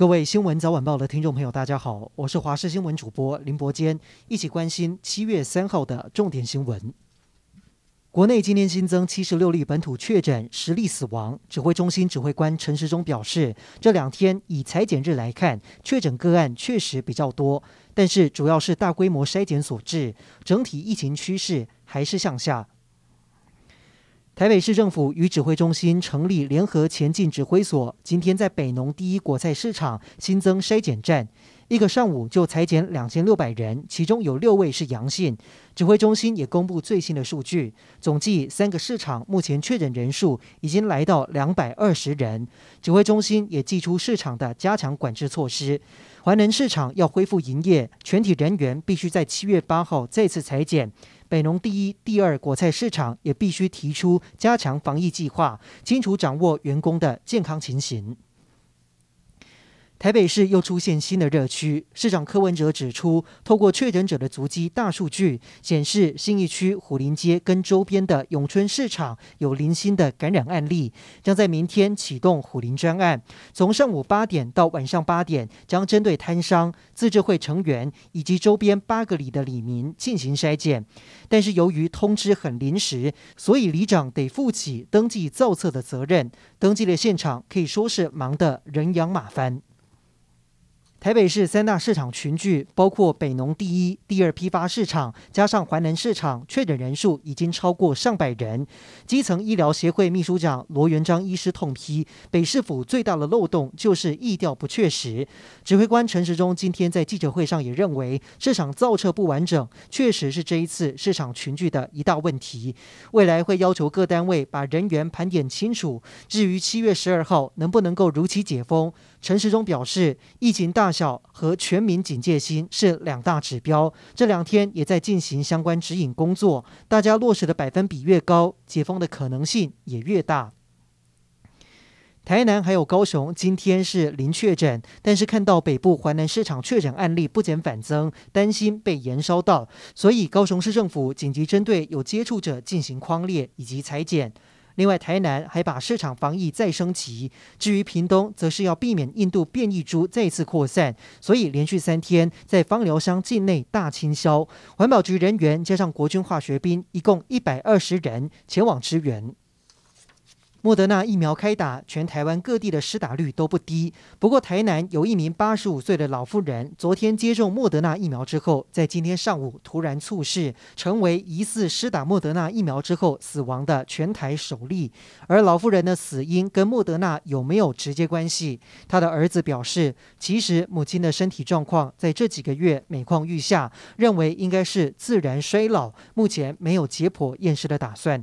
各位新闻早晚报的听众朋友，大家好，我是华视新闻主播林伯坚，一起关心七月三号的重点新闻。国内今天新增七十六例本土确诊，十例死亡。指挥中心指挥官陈时中表示，这两天以采检日来看，确诊个案确实比较多，但是主要是大规模筛检所致，整体疫情趋势还是向下。台北市政府与指挥中心成立联合前进指挥所，今天在北农第一果菜市场新增筛检站，一个上午就裁检两千六百人，其中有六位是阳性。指挥中心也公布最新的数据，总计三个市场目前确诊人数已经来到两百二十人。指挥中心也祭出市场的加强管制措施，环能市场要恢复营业，全体人员必须在七月八号再次裁检。北农第一、第二果菜市场也必须提出加强防疫计划，清楚掌握员工的健康情形。台北市又出现新的热区，市长柯文哲指出，透过确诊者的足迹大数据显示，信义区虎林街跟周边的永春市场有零星的感染案例，将在明天启动虎林专案，从上午八点到晚上八点，将针对摊商、自治会成员以及周边八个里的里民进行筛检。但是由于通知很临时，所以里长得负起登记造册的责任，登记的现场可以说是忙得人仰马翻。台北市三大市场群聚，包括北农第一、第二批发市场，加上环南市场，确诊人数已经超过上百人。基层医疗协会秘书长罗元璋医师痛批，北市府最大的漏洞就是疫调不确实。指挥官陈时中今天在记者会上也认为，市场造册不完整，确实是这一次市场群聚的一大问题。未来会要求各单位把人员盘点清楚。至于七月十二号能不能够如期解封，陈时中表示，疫情大小和全民警戒心是两大指标。这两天也在进行相关指引工作，大家落实的百分比越高，解封的可能性也越大。台南还有高雄今天是零确诊，但是看到北部环南市场确诊案例不减反增，担心被延烧到，所以高雄市政府紧急针对有接触者进行框列以及采检。另外，台南还把市场防疫再升级。至于屏东，则是要避免印度变异株再次扩散，所以连续三天在芳寮乡境内大清消。环保局人员加上国军化学兵，一共一百二十人前往支援。莫德纳疫苗开打，全台湾各地的施打率都不低。不过，台南有一名八十五岁的老妇人，昨天接种莫德纳疫苗之后，在今天上午突然猝逝，成为疑似施打莫德纳疫苗之后死亡的全台首例。而老妇人的死因跟莫德纳有没有直接关系？她的儿子表示，其实母亲的身体状况在这几个月每况愈下，认为应该是自然衰老，目前没有解剖验尸的打算。